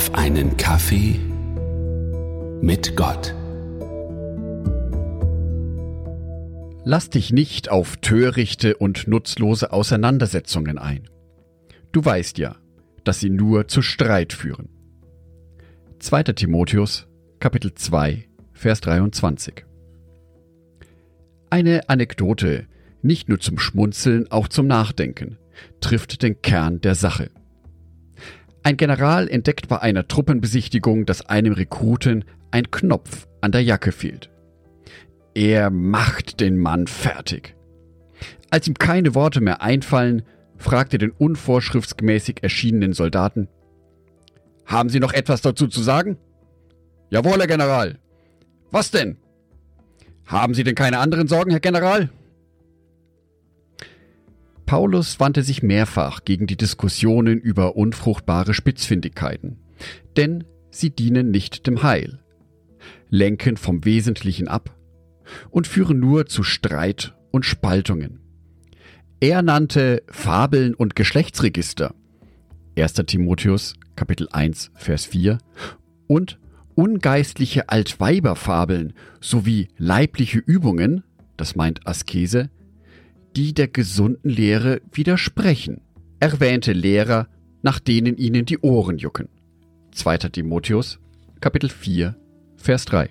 auf einen Kaffee mit Gott. Lass dich nicht auf törichte und nutzlose Auseinandersetzungen ein. Du weißt ja, dass sie nur zu Streit führen. 2. Timotheus, Kapitel 2, Vers 23. Eine Anekdote, nicht nur zum Schmunzeln, auch zum Nachdenken, trifft den Kern der Sache. Ein General entdeckt bei einer Truppenbesichtigung, dass einem Rekruten ein Knopf an der Jacke fehlt. Er macht den Mann fertig. Als ihm keine Worte mehr einfallen, fragt er den unvorschriftsmäßig erschienenen Soldaten, Haben Sie noch etwas dazu zu sagen? Jawohl, Herr General. Was denn? Haben Sie denn keine anderen Sorgen, Herr General? Paulus wandte sich mehrfach gegen die Diskussionen über unfruchtbare Spitzfindigkeiten, denn sie dienen nicht dem Heil, lenken vom Wesentlichen ab und führen nur zu Streit und Spaltungen. Er nannte Fabeln und Geschlechtsregister 1. Timotheus Kapitel 1 Vers 4 und ungeistliche Altweiberfabeln sowie leibliche Übungen, das meint Askese, die der gesunden Lehre widersprechen, erwähnte Lehrer, nach denen ihnen die Ohren jucken. 2. Timotheus Kapitel 4 Vers 3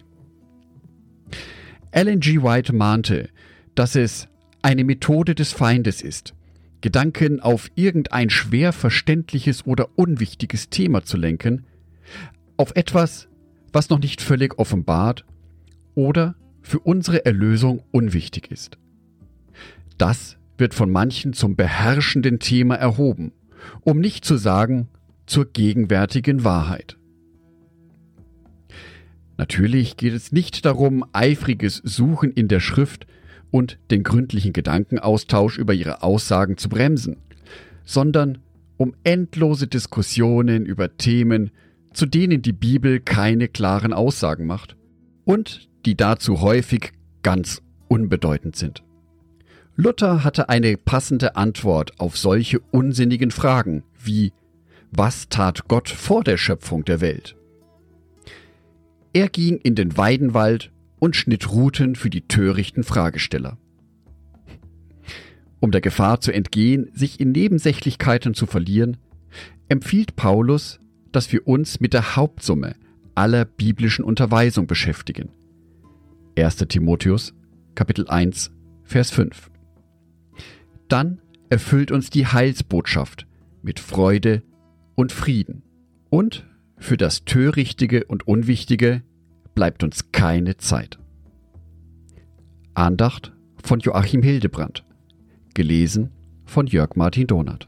Ellen G. White mahnte, dass es eine Methode des Feindes ist, Gedanken auf irgendein schwer verständliches oder unwichtiges Thema zu lenken, auf etwas, was noch nicht völlig offenbart oder für unsere Erlösung unwichtig ist. Das wird von manchen zum beherrschenden Thema erhoben, um nicht zu sagen zur gegenwärtigen Wahrheit. Natürlich geht es nicht darum, eifriges Suchen in der Schrift und den gründlichen Gedankenaustausch über ihre Aussagen zu bremsen, sondern um endlose Diskussionen über Themen, zu denen die Bibel keine klaren Aussagen macht und die dazu häufig ganz unbedeutend sind. Luther hatte eine passende Antwort auf solche unsinnigen Fragen wie Was tat Gott vor der Schöpfung der Welt? Er ging in den Weidenwald und schnitt Routen für die törichten Fragesteller. Um der Gefahr zu entgehen, sich in Nebensächlichkeiten zu verlieren, empfiehlt Paulus, dass wir uns mit der Hauptsumme aller biblischen Unterweisung beschäftigen. 1. Timotheus, Kapitel 1, Vers 5. Dann erfüllt uns die Heilsbotschaft mit Freude und Frieden und für das Törichtige und Unwichtige bleibt uns keine Zeit. Andacht von Joachim Hildebrand. Gelesen von Jörg Martin Donath.